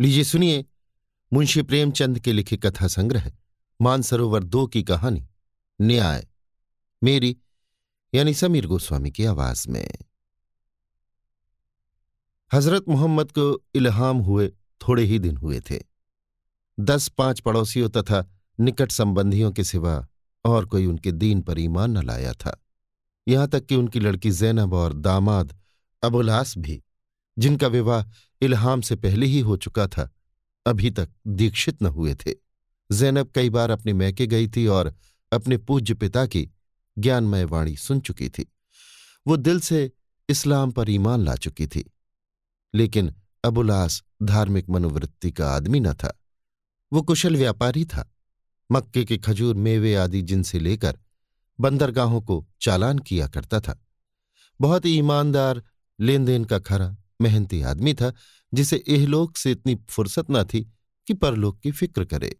लीजिए सुनिए, मुंशी प्रेमचंद के लिखे कथा संग्रह, मानसरोवर दो की कहानी, न्याय, मेरी, यानी समीर गोस्वामी की आवाज़ में। हज़रत मोहम्मद को इल्हाम हुए थोड़े ही दिन हुए थे। दस पाँच पड़ोसियों तथा निकट संबंधियों के सिवा और कोई उनके दीन पर ईमान न लाया था। यहाँ तक कि उनकी लड़की जैनब और दामाद अबुलास भी, जिनका विवाह इल्हाम से पहले ही हो चुका था। अभी तक दीक्षित न हुए थे। जैनब कई बार अपने मैके गई थी और अपने पूज्य पिता की ज्ञानमय वाणी सुन चुकी थी। वो दिल से इस्लाम पर ईमान ला चुकी थी। लेकिन अबुलास धार्मिक मनोवृत्ति का आदमी न था। वो कुशल व्यापारी था। मक्के के खजूर, मेवे आदि जिनसे लेकर बंदरगाहों को चालान किया करता था। बहुत ही ईमानदार लेन देन का खरा मेहनती आदमी था, जिसे एहलोक से इतनी फुर्सत न थी कि परलोक की फ़िक्र करे।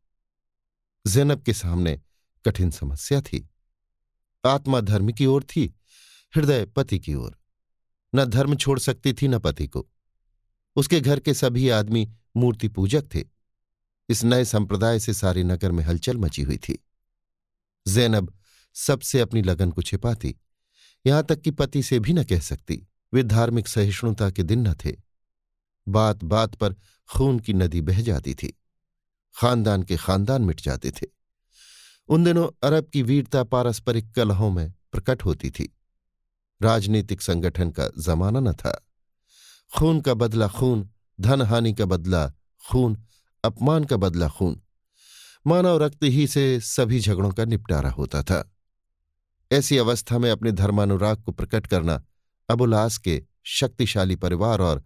जैनब के सामने कठिन समस्या थी। आत्मा धर्म की ओर थी, हृदय पति की ओर। न धर्म छोड़ सकती थी, न पति को। उसके घर के सभी आदमी मूर्ति पूजक थे। इस नए संप्रदाय से सारे नगर में हलचल मची हुई थी। जैनब सबसे अपनी लगन को छिपाती, यहाँ तक कि पति से भी न कह सकती। वे धार्मिक सहिष्णुता के दिन न थे। बात बात पर खून की नदी बह जाती थी। खानदान के खानदान मिट जाते थे। उन दिनों अरब की वीरता पारस्परिक कलहों में प्रकट होती थी। राजनीतिक संगठन का जमाना न था। खून का बदला खून धन हानि का बदला खून, अपमान का बदला खून। मानव रक्त ही से सभी झगड़ों का निपटारा होता था। ऐसी अवस्था में अपने धर्मानुराग को प्रकट करना अबुलास के शक्तिशाली परिवार और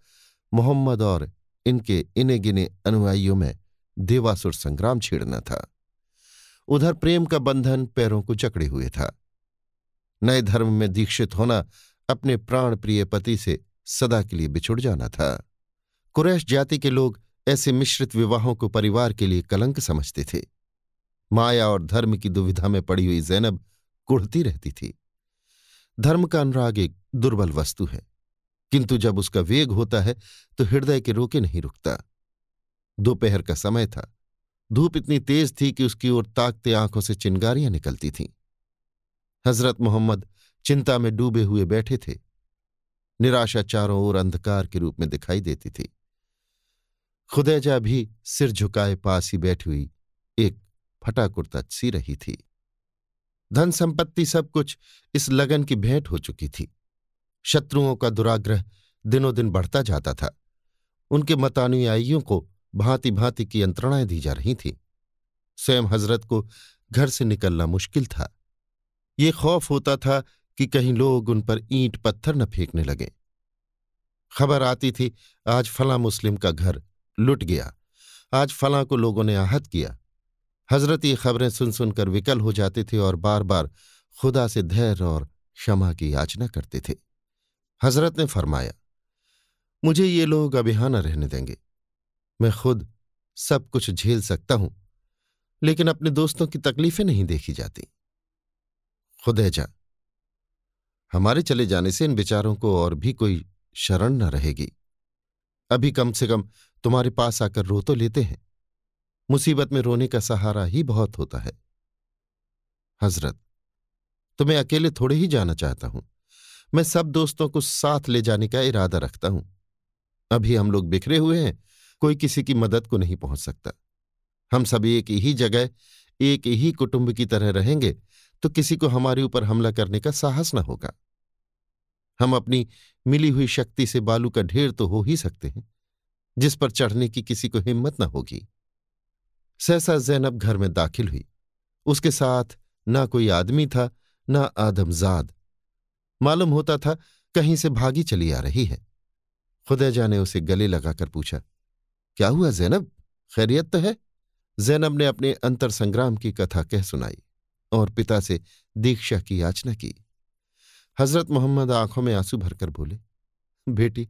मोहम्मद और इनके इने गिने अनुयायियों में देवासुर संग्राम छेड़ना था। उधर प्रेम का बंधन पैरों को जकड़े हुए था। नए धर्म में दीक्षित होना अपने प्राण प्रिय पति से सदा के लिए बिछुड़ जाना था। कुरैश जाति के लोग ऐसे मिश्रित विवाहों को परिवार के लिए कलंक समझते थे। माया और धर्म की दुविधा में पड़ी हुई जैनब कुढ़ती रहती थी। धर्म का अनुराग एक दुर्बल वस्तु है। किंतु जब उसका वेग होता है तो हृदय के रोके नहीं रुकता। दोपहर का समय था। धूप इतनी तेज थी कि उसकी ओर ताकते आँखों से चिंगारियाँ निकलती थीं। हज़रत मोहम्मद चिंता में डूबे हुए बैठे थे। निराशा चारों ओर अंधकार के रूप में दिखाई देती थी। खुदैजा भी सिर झुकाए पास ही बैठी हुई एक फटा कुर्ता सी रही थी। धन संपत्ति सब कुछ इस लगन की भेंट हो चुकी थी। शत्रुओं का दुराग्रह दिनों दिन बढ़ता जाता था। उनके मतानुयायियों को भांति भांति की यंत्रणाएँ दी जा रही थीं। स्वयं हज़रत को घर से निकलना मुश्किल था। ये खौफ होता था कि कहीं लोग उन पर ईंट पत्थर न फेंकने लगे। खबर आती थी, आज फला मुस्लिम का घर लुट गया। आज फला को लोगों ने आहत किया। हज़रत ये खबरें सुन सुनकर विकल हो जाते थे और बार बार खुदा से धैर्य और क्षमा की याचना करते थे। हज़रत ने फरमाया, मुझे ये लोग अब यहाँ न रहने देंगे। मैं खुद सब कुछ झेल सकता हूँ, लेकिन अपने दोस्तों की तकलीफें नहीं देखी जाती। खुदैजा हमारे चले जाने से इन बेचारों को और भी कोई शरण न रहेगी। अभी कम से कम तुम्हारे पास आकर रो तो लेते हैं। मुसीबत में रोने का सहारा ही बहुत होता है। हज़रत तो मैं अकेले थोड़े ही जाना चाहता हूँ। मैं सब दोस्तों को साथ ले जाने का इरादा रखता हूँ। अभी हम लोग बिखरे हुए हैं, कोई किसी की मदद को नहीं पहुँच सकता। हम सब एक ही जगह, एक ही कुटुंब की तरह रहेंगे तो किसी को हमारे ऊपर हमला करने का साहस न होगा। हम अपनी मिली हुई शक्ति से बालू का ढेर तो हो ही सकते हैं, जिस पर चढ़ने की किसी को हिम्मत न होगी। सहसा जैनब घर में दाखिल हुई। उसके साथ ना कोई आदमी था, ना आदमजाद। मालूम होता था कहीं से भागी चली आ रही है। खुदैजा ने उसे गले लगाकर पूछा, क्या हुआ जैनब? खैरियत तो है? जैनब ने अपने अंतर संग्राम की कथा कह सुनाई और पिता से दीक्षा की याचना की। हज़रत मोहम्मद आँखों में आँसू भरकर बोले, बेटी,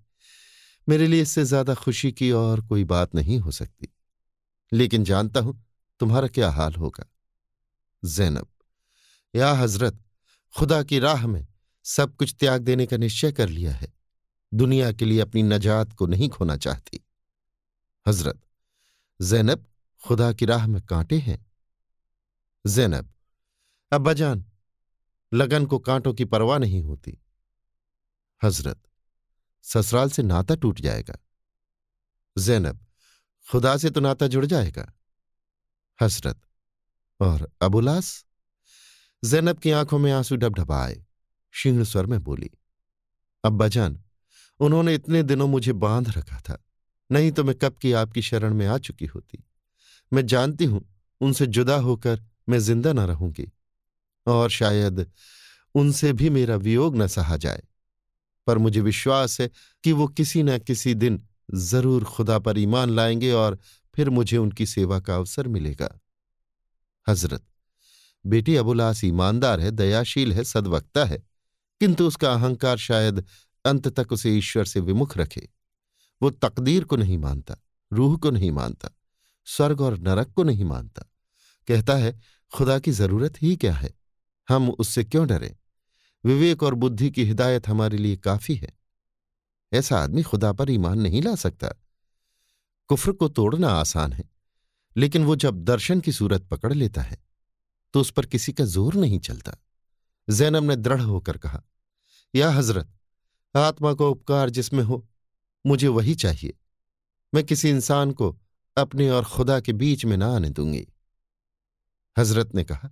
मेरे लिए इससे ज़्यादा खुशी की और कोई बात नहीं हो सकती। लेकिन जानता हूँ तुम्हारा क्या हाल होगा। जैनब, या हज़रत, खुदा की राह में सब कुछ त्याग देने का निश्चय कर लिया है। दुनिया के लिए अपनी नजात को नहीं खोना चाहती। हज़रत, जैनब, खुदा की राह में कांटे हैं। जैनब अब्बाजान लगन को कांटों की परवाह नहीं होती। हज़रत, ससुराल से नाता टूट जाएगा। जैनब खुदा से तो नाता जुड़ जाएगा। हसरत और अबुलास जैनब की आँखों में आँसू ढबढबाए, शीर्ण स्वर में बोली अब्बाजान उन्होंने इतने दिनों मुझे बाँध रखा था, नहीं तो मैं कब की आपकी शरण में आ चुकी होती। मैं जानती हूँ, उनसे जुदा होकर मैं ज़िंदा न रहूँगी, और शायद उनसे भी मेरा वियोग न सहा जाए, पर मुझे विश्वास है कि वो किसी न किसी दिन ज़रूर खुदा पर ईमान लाएँगे और फिर मुझे उनकी सेवा का अवसर मिलेगा। हज़रत, बेटी अबुलास ईमानदार है, दयाशील है, सदवक्ता है, किंतु उसका अहंकार शायद अंत तक उसे ईश्वर से विमुख रखे। वो तकदीर को नहीं मानता, रूह को नहीं मानता, स्वर्ग और नरक को नहीं मानता। कहता है, खुदा की ज़रूरत ही क्या है? हम उससे क्यों डरे? विवेक और बुद्धि की हिदायत हमारे लिए काफ़ी है। ऐसा आदमी खुदा पर ईमान नहीं ला सकता। कुफ्र को तोड़ना आसान है, लेकिन वो जब दर्शन की सूरत पकड़ लेता है तो उस पर किसी का ज़ोर नहीं चलता। जैनब ने दृढ़ होकर कहा, या हज़रत, आत्मा को उपकार जिसमें हो, मुझे वही चाहिए। मैं किसी इंसान को अपने और खुदा के बीच में ना आने दूँगी। हज़रत ने कहा,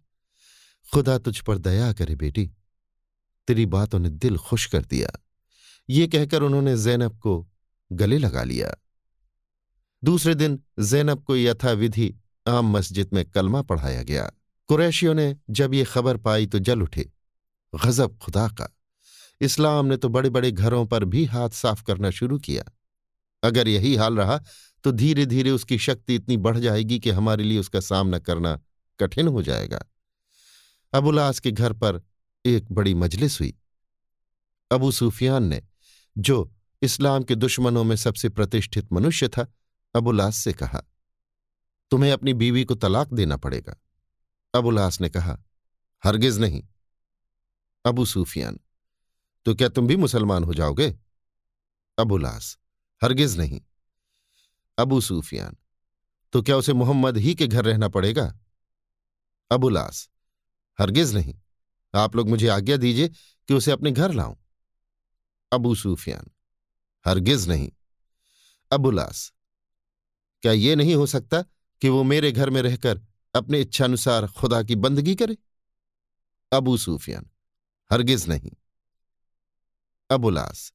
खुदा तुझ पर दया करे बेटी, तेरी बातों ने दिल खुश कर दिया। ये कहकर उन्होंने जैनब को गले लगा लिया। दूसरे दिन जैनब को यथाविधि आम मस्जिद में कलमा पढ़ाया गया। कुरैशियों ने जब ये खबर पाई तो जल उठे। गजब खुदा का। इस्लाम ने तो बड़े बड़े घरों पर भी हाथ साफ़ करना शुरू किया। अगर यही हाल रहा तो धीरे धीरे उसकी शक्ति इतनी बढ़ जाएगी कि हमारे लिए उसका सामना करना कठिन हो जाएगा। अबुलास के घर पर एक बड़ी मजलिस हुई। अबू सुफियान ने जो इस्लाम के दुश्मनों में सबसे प्रतिष्ठित मनुष्य था अबुलास से कहा, तुम्हें अपनी बीवी को तलाक देना पड़ेगा। अबुलास ने कहा, हरगिज नहीं। अबू सूफियान तो क्या तुम भी मुसलमान हो जाओगे? अबुलास हरगिज नहीं। अबू सूफियान तो क्या उसे मोहम्मद ही के घर रहना पड़ेगा? अबुलास हरगिज नहीं। आप लोग मुझे आज्ञा दीजिए कि उसे अपने घर लाऊं। अबू सूफियान, हरगिज नहीं अबुलास क्या ये नहीं हो सकता कि वो मेरे घर में रहकर अपने इच्छानुसार खुदा की बंदगी करे? अबू सूफियान, हरगिज नहीं। अबुलास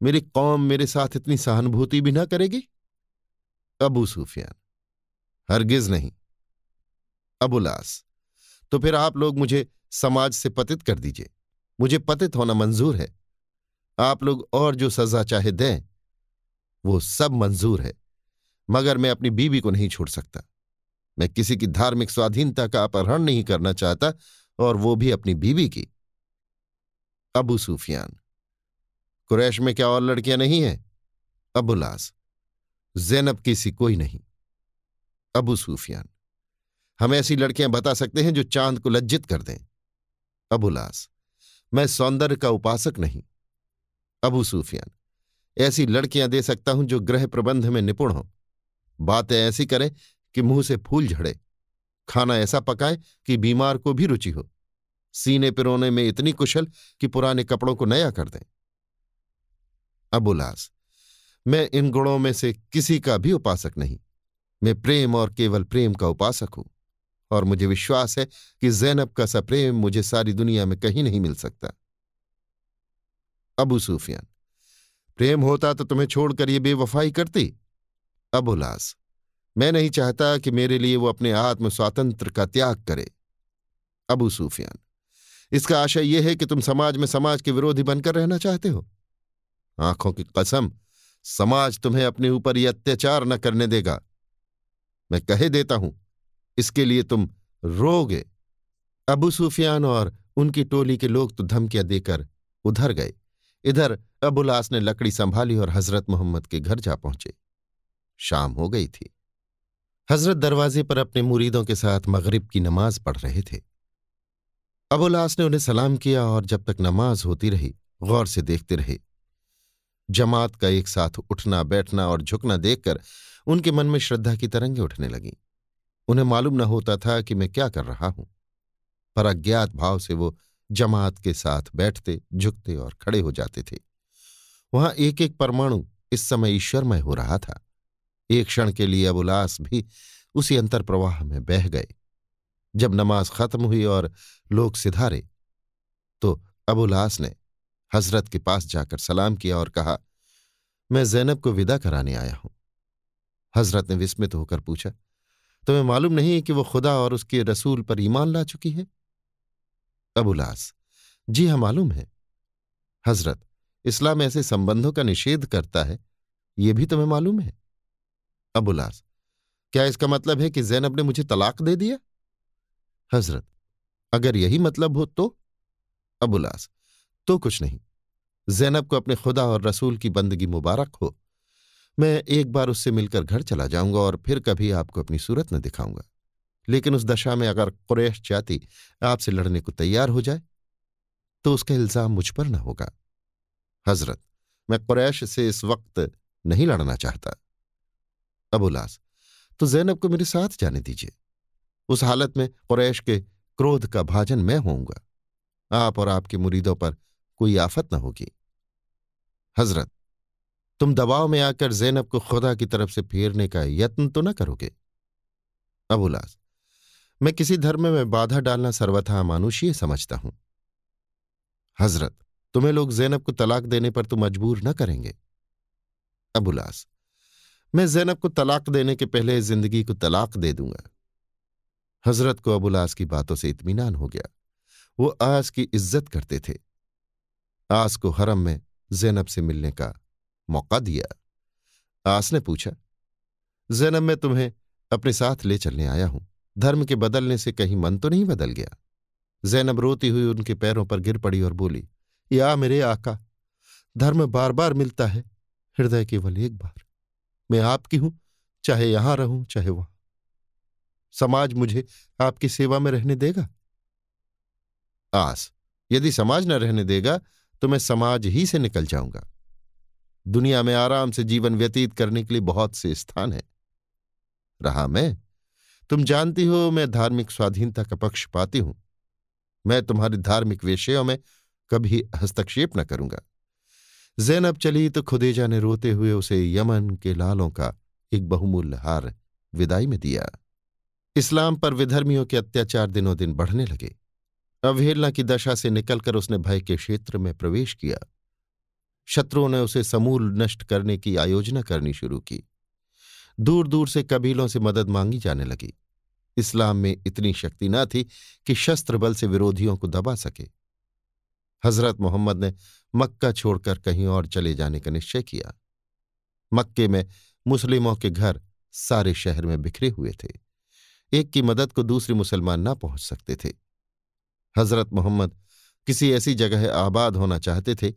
मेरी कौम मेरे साथ इतनी सहानुभूति भी ना करेगी? अबू सूफियान, हरगिज नहीं। अबुलास तो फिर आप लोग मुझे समाज से पतित कर दीजिए। मुझे पतित होना मंजूर है। आप लोग और जो सजा चाहे दें, वो सब मंजूर है। मगर मैं अपनी बीवी को नहीं छोड़ सकता। मैं किसी की धार्मिक स्वाधीनता का अपहरण नहीं करना चाहता और वो भी अपनी बीवी की। अबू सूफियान, कुरैश में क्या और लड़कियाँ नहीं हैं? अबुलास जैनब किसी कोई नहीं। अबू सूफियान, हम ऐसी लड़कियाँ बता सकते हैं जो चाँद को लज्जित कर दें। अबुलास मैं सौंदर्य का उपासक नहीं। अबू सूफियान, ऐसी लड़कियाँ दे सकता हूँ जो ग्रह प्रबंध में निपुण हो। बातें ऐसी करें कि मुँह से फूल झड़े, खाना ऐसा पकाए कि बीमार को भी रुचि हो। सीने पिरोने में इतनी कुशल कि पुराने कपड़ों को नया कर दें। अबुलास मैं इन गुणों में से किसी का भी उपासक नहीं। मैं प्रेम और केवल प्रेम का उपासक हूँ, और मुझे विश्वास है कि जैनब का सा प्रेम मुझे सारी दुनिया में कहीं नहीं मिल सकता। अबू सूफियान, प्रेम होता तो तुम्हें छोड़कर ये बेवफाई करती? अबुलास मैं नहीं चाहता कि मेरे लिए वो अपने आत्म स्वातंत्र का त्याग करे। अबू सूफियान, इसका आशय यह है कि तुम समाज में समाज के विरोधी बनकर रहना चाहते हो। आँखों की कसम, समाज तुम्हें अपने ऊपर यह अत्याचार न करने देगा। मैं कहे देता हूँ, इसके लिए तुम रोगे। अबू सुफियान और उनकी टोली के लोग तो धमकियाँ देकर उधर गए। इधर अबुलास ने लकड़ी संभाली और हज़रत मोहम्मद के घर जा पहुँचे। शाम हो गई थी। हज़रत दरवाजे पर अपने मुरीदों के साथ मगरिब की नमाज़ पढ़ रहे थे। अबुलास ने उन्हें सलाम किया और जब तक नमाज़ होती रही, गौर से देखते रहे। जमात का एक साथ उठना, बैठना और झुकना देखकर उनके मन में श्रद्धा की तरंगे उठने लगीं। उन्हें मालूम न होता था कि मैं क्या कर रहा हूँ। पर अज्ञात भाव से वो जमात के साथ बैठते, झुकते और खड़े हो जाते थे। वहाँ एक एक परमाणु इस समय ईश्वरमय हो रहा था। एक क्षण के लिए अब उल्लास भी उसी अंतर प्रवाह में बह गए। जब नमाज़ खत्म हुई और लोग सिधारे तो अबुलास ने हज़रत के पास जाकर सलाम किया और कहा, मैं जैनब को विदा कराने आया हूँ। हज़रत ने विस्मित होकर पूछा, तुम्हें मालूम नहीं कि वो खुदा और उसके रसूल पर ईमान ला चुकी है? अबुलास जी हाँ मालूम है। हज़रत, इस्लाम ऐसे संबंधों का निषेध करता है, ये भी तुम्हें मालूम है? अबुलास क्या इसका मतलब है कि जैनब ने मुझे तलाक दे दिया? हज़रत, अगर यही मतलब हो तो? अबुलास तो कुछ नहीं। जैनब को अपने खुदा और रसूल की बंदगी मुबारक हो। मैं एक बार उससे मिलकर घर चला जाऊँगा और फिर कभी आपको अपनी सूरत न दिखाऊँगा। लेकिन उस दशा में अगर कुरैश जाति, आपसे लड़ने को तैयार हो जाए तो उसका इल्ज़ाम मुझ पर न होगा। हज़रत, मैं कुरैश से इस वक्त नहीं लड़ना चाहता। अबुलास तो जैनब को मेरे साथ जाने दीजिए। उस हालत में कुरैश के क्रोध का भाजन मैं होऊँगा। आप और आपके मुरीदों पर कोई आफत न होगी। हज़रत, तुम दबाव में आकर जैनब को खुदा की तरफ़ से फेरने का यत्न तो न करोगे? अबुलास मैं किसी धर्म में बाधा डालना सर्वथा मानुषीय समझता हूँ। हज़रत, तुम्हें लोग जैनब को तलाक देने पर तो मजबूर न करेंगे। अबुलास मैं जैनब को तलाक देने के पहले ज़िंदगी को तलाक दे दूँगा। हज़रत को अबुलास की बातों से इत्मीनान हो गया। वो आस की इज़्ज़त करते थे। आस को हरम में जैनब से मिलने का मौका दिया। आस ने पूछा, जैनब, मैं तुम्हें अपने साथ ले चलने आया हूँ। धर्म के बदलने से कहीं मन तो नहीं बदल गया। जैनब रोती हुई उनके पैरों पर गिर पड़ी और बोली, या मेरे आका, धर्म बार बार मिलता है, हृदय केवल एक बार। मैं आपकी हूँ, चाहे यहाँ रहूँ, चाहे वहाँ। समाज मुझे आपकी सेवा में रहने देगा? आस, यदि समाज न रहने देगा तो मैं समाज ही से निकल जाऊँगा। दुनिया में आराम से जीवन व्यतीत करने के लिए बहुत से स्थान है। रहा मैं तुम जानती हो, मैं धार्मिक स्वाधीनता का पक्ष पाती हूँ। मैं तुम्हारे धार्मिक विषयों में कभी हस्तक्षेप न करूँगा। जैनब चली तो खुदेजा ने रोते हुए उसे यमन के लालों का एक बहुमूल्य हार विदाई में दिया। इस्लाम पर विधर्मियों के अत्याचार दिनों दिन बढ़ने लगे। अवहेलना की दशा से निकलकर उसने भय के क्षेत्र में प्रवेश किया। शत्रुओं ने उसे समूल नष्ट करने की आयोजना करनी शुरू की। दूर दूर से कबीलों से मदद मांगी जाने लगी। इस्लाम में इतनी शक्ति न थी कि शस्त्र बल से विरोधियों को दबा सके। हज़रत मोहम्मद ने मक्का छोड़कर कहीं और चले जाने का निश्चय किया। मक्के में मुस्लिमों के घर सारे शहर में बिखरे हुए थे। एक की मदद को दूसरे मुसलमान ना पहुँच सकते थे। हज़रत मोहम्मद किसी ऐसी जगह आबाद होना चाहते थे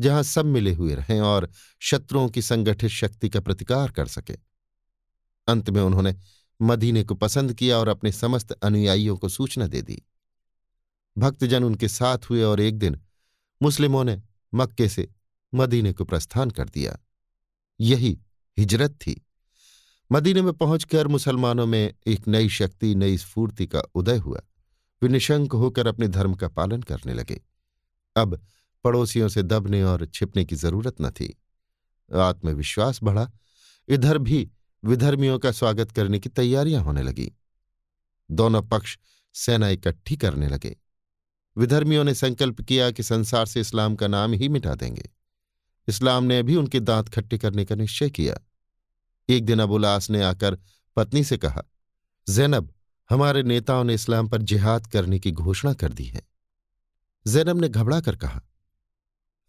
जहाँ सब मिले हुए रहें और शत्रुओं की संगठित शक्ति का प्रतिकार कर सके। अंत में उन्होंने मदीने को पसंद किया और अपने समस्त अनुयायियों को सूचना दे दी। भक्तजन उनके साथ हुए और एक दिन मुस्लिमों ने मक्के से मदीने को प्रस्थान कर दिया। यही हिजरत थी। मदीने में पहुंचकर मुसलमानों में एक नई शक्ति, नई स्फूर्ति का उदय हुआ। वे निशंक होकर अपने धर्म का पालन करने लगे। अब पड़ोसियों से दबने और छिपने की ज़रूरत न थी। आत्मविश्वास बढ़ा। इधर भी विधर्मियों का स्वागत करने की तैयारियाँ होने लगी। दोनों पक्ष सेना इकट्ठी करने लगे। विधर्मियों ने संकल्प किया कि संसार से इस्लाम का नाम ही मिटा देंगे। इस्लाम ने भी उनके दांत खट्टे करने का निश्चय किया। एक दिन अबुलास ने आकर पत्नी से कहा, जैनब, हमारे नेताओं ने इस्लाम पर जिहाद करने की घोषणा कर दी है। जैनब ने घबरा कर कहा,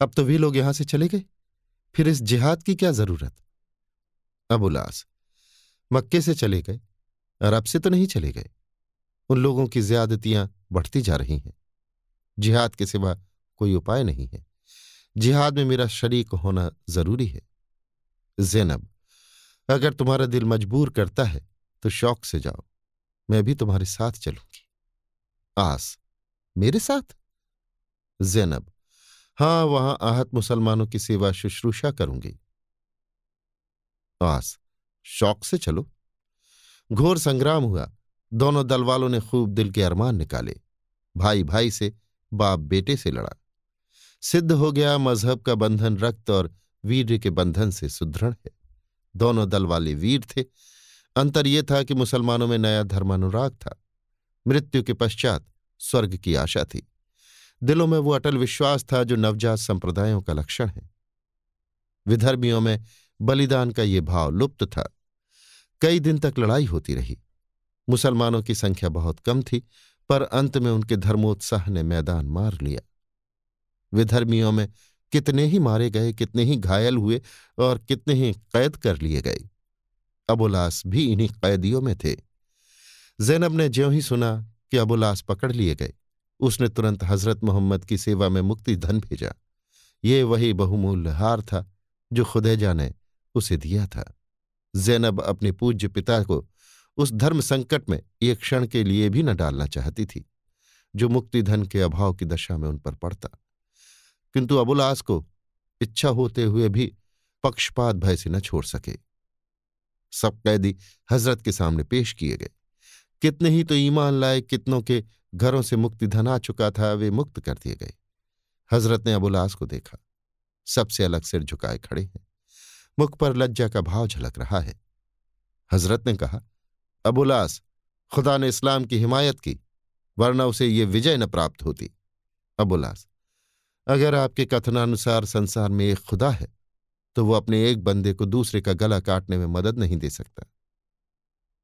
अब तो वे लोग यहाँ से चले गए। फिर इस जिहाद की क्या ज़रूरत? अब उलास मक्के से चले गए अरब से तो नहीं चले गए। उन लोगों की ज्यादतियाँ बढ़ती जा रही हैं। जिहाद के सिवा कोई उपाय नहीं है। जिहाद में मेरा शरीक होना ज़रूरी है। जैनब, अगर तुम्हारा दिल मजबूर करता है तो शौक से जाओ। मैं भी तुम्हारे साथ चलूँगी। आस, मेरे साथ? जैनब, हाँ, वहाँ आहत मुसलमानों की सेवा शुश्रूषा करूँगी। आस शौक से चलो। घोर संग्राम हुआ। दोनों दल वालों ने खूब दिल के अरमान निकाले। भाई भाई से बाप बेटे से लड़ा। सिद्ध हो गया मज़हब का बंधन रक्त और वीर के बंधन से सुदृढ़ है। दोनों दल वाले वीर थे। अंतर यह था कि मुसलमानों में नया धर्मानुराग था। मृत्यु के पश्चात स्वर्ग की आशा थी। दिलों में वो अटल विश्वास था जो नवजात संप्रदायों का लक्षण है। विधर्मियों में बलिदान का ये भाव लुप्त था। कई दिन तक लड़ाई होती रही। मुसलमानों की संख्या बहुत कम थी, पर अंत में उनके धर्मोत्साह ने मैदान मार लिया। विधर्मियों में कितने ही मारे गए, कितने ही घायल हुए और कितने ही कैद कर लिए गए। अबुलास भी इन्हीं कैदियों में थे। जैनब ने ज्यों ही सुना कि अबुलास पकड़ लिए गए, उसने तुरंत हज़रत मोहम्मद की सेवा में मुक्ति धन भेजा। ये वही बहुमूल्य हार था जो खुदेजा ने उसे दिया था। जैनब अपने पूज्य पिता को उस धर्म संकट में एक क्षण के लिए भी न डालना चाहती थी, जो मुक्ति धन के अभाव की दशा में उन पर पड़ता। किंतु अबुलास को इच्छा होते हुए भी पक्षपात भय से न छोड़ सके। सब कैदी हज़रत के सामने पेश किए गए। कितने ही तो ईमान लाए, कितनों के घरों से मुक्ति धन आ चुका था, वे मुक्त कर दिए गए। हज़रत ने अबुलास को देखा। सबसे अलग सिर झुकाए खड़े हैं। मुख पर लज्जा का भाव झलक रहा है। हज़रत ने कहा अबुलास खुदा ने इस्लाम की हिमायत की, वरना उसे ये विजय न प्राप्त होती। अबुलास अगर आपके कथनानुसार संसार में एक खुदा है तो वो अपने एक बंदे को दूसरे का गला काटने में मदद नहीं दे सकता।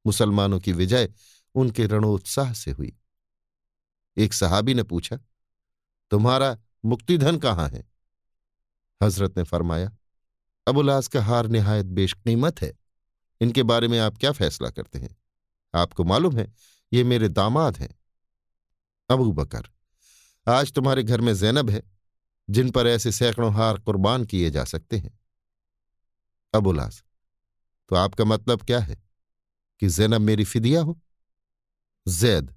मुसलमानों की विजय उनके रणोत्साह से हुई। एक सहाबी ने पूछा, तुम्हारा मुक्तिधन कहाँ है? हज़रत ने फरमाया अबुलास का हार निहायत बेशकीमत है। इनके बारे में आप क्या फैसला करते हैं? आपको मालूम है, ये मेरे दामाद हैं। अबू बकर, आज तुम्हारे घर में जैनब है, जिन पर ऐसे सैकड़ों हार कुर्बान किए जा सकते हैं। अबुलास तो आपका मतलब क्या है कि जैनब मेरी फिदिया हो? जैद,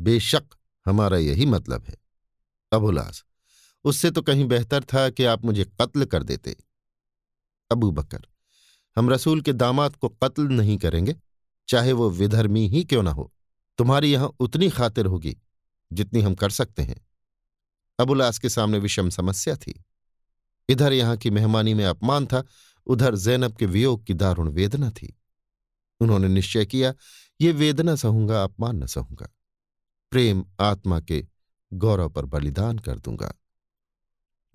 बेशक हमारा यही मतलब है। अबुलास उससे तो कहीं बेहतर था कि आप मुझे कत्ल कर देते। अबू बकर। हम रसूल के दामाद को कत्ल नहीं करेंगे, चाहे वो विधर्मी ही क्यों ना हो। तुम्हारी यहाँ उतनी खातिर होगी, जितनी हम कर सकते हैं। अबुलास के सामने विषम समस्या थी। इधर यहाँ की मेहमानी में अपमान था, उधर जैनब के वियोग की दारुण वेदना थी। उन्होंने निश्चय किया, ये वेदना सहूँगा, अपमान न सहूँगा। प्रेम आत्मा के गौरव पर बलिदान कर दूँगा।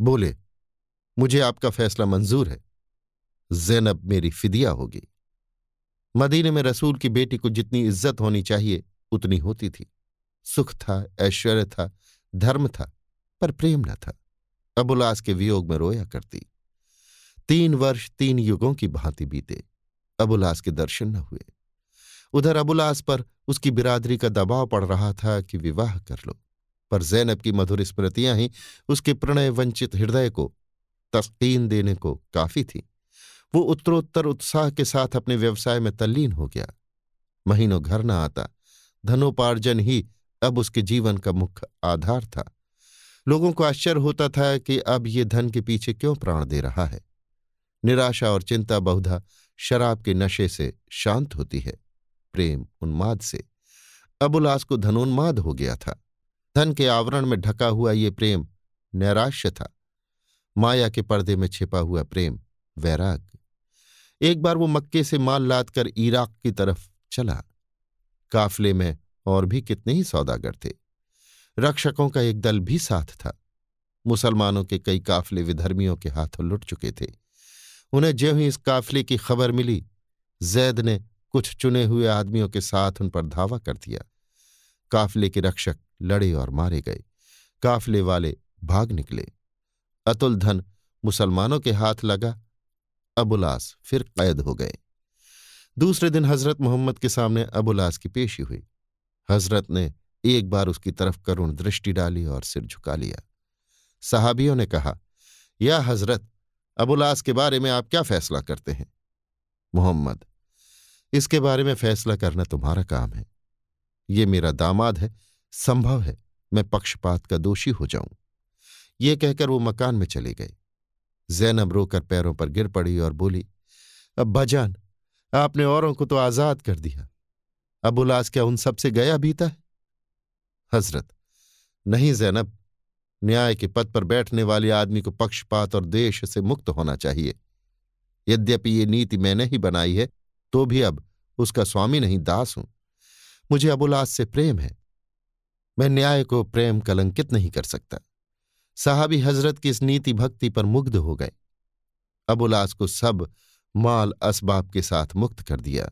बोले, मुझे आपका फैसला मंजूर है। जैनब मेरी फिदिया होगी। मदीने में रसूल की बेटी को जितनी इज़्ज़त होनी चाहिए, उतनी होती थी। सुख था, ऐश्वर्य था, धर्म था, पर प्रेम न था। अबुलास के वियोग में रोया करती। तीन वर्ष तीन युगों की भांति बीते। अबुलास के दर्शन न हुए। उधर अबुलास पर उसकी बिरादरी का दबाव पड़ रहा था कि विवाह कर लो। पर जैनब की मधुर स्मृतियाँ ही उसके प्रणय वंचित हृदय को, तस्कीन देने को काफ़ी थी। वो उत्तरोत्तर उत्साह के साथ अपने व्यवसाय में तल्लीन हो गया। महीनों घर न आता, धनोपार्जन ही अब उसके जीवन का मुख्य आधार था। लोगों को आश्चर्य होता था कि अब ये धन के पीछे क्यों प्राण दे रहा है। निराशा और चिंता बहुधा शराब के नशे से शांत होती है, प्रेम उन्माद से। अबुलास को धनोन्माद हो गया था। धन के आवरण में ढका हुआ ये प्रेम नैराश्य था। माया के पर्दे में छिपा हुआ प्रेम वैराग। एक बार वो मक्के से माल लाद कर इराक की तरफ़ चला। काफले में और भी कितने ही सौदागर थे। रक्षकों का एक दल भी साथ था। मुसलमानों के कई काफले विधर्मियों के हाथों लुट चुके थे। उन्हें ज्यों ही इस काफले की खबर मिली, जैद ने कुछ चुने हुए आदमियों के साथ उन पर धावा कर दिया। काफले के रक्षक लड़े और मारे गए। काफले वाले भाग निकले। अतुल धन मुसलमानों के हाथ लगा अबुलास फिर कैद हो गए। दूसरे दिन हज़रत मोहम्मद के सामने अबुलास की पेशी हुई। हज़रत ने एक बार उसकी तरफ़ करुण दृष्टि डाली और सिर झुका लिया। साहबियों ने कहा, या हज़रत अबुलास के बारे में आप क्या फैसला करते हैं? मोहम्मद, इसके बारे में फैसला करना तुम्हारा काम है। ये मेरा दामाद है, संभव है मैं पक्षपात का दोषी हो जाऊँ। ये कहकर वो मकान में चले गए। जैनब रोकर पैरों पर गिर पड़ी और बोली अब्बाजान आपने औरों को तो आज़ाद कर दिया। अब उलास क्या उन सबसे गया बीता है? हज़रत, नहीं जैनब, न्याय के पद पर बैठने वाले आदमी को पक्षपात और देश से मुक्त होना चाहिए। यद्यपि ये नीति मैंने ही बनाई है तो भी अब उसका स्वामी नहीं दास हूँ। मुझे अबुलास से प्रेम है। मैं न्याय को प्रेम कलंकित नहीं कर सकता। साहबी हज़रत की इस नीति भक्ति पर मुग्ध हो गए। अबुलास को सब माल असबाब के साथ मुक्त कर दिया।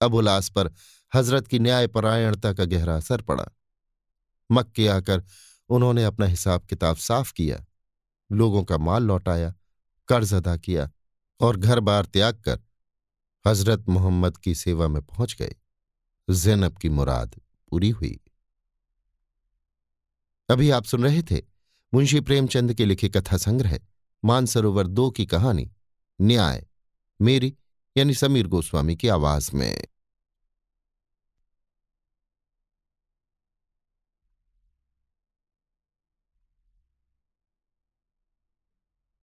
अबुलास पर हज़रत की न्यायपरायणता का गहरा असर पड़ा। मक्के आकर उन्होंने अपना हिसाब किताब साफ़ किया, लोगों का माल लौटाया, कर्ज अदा किया और घर बार त्याग कर हज़रत मोहम्मद की सेवा में पहुँच गए। जैनब की मुराद पूरी हुई। अभी आप सुन रहे थे मुंशी प्रेमचंद के लिखे कथा संग्रह, मानसरोवर दो की कहानी, न्याय, मेरी यानी समीर गोस्वामी की आवाज़ में।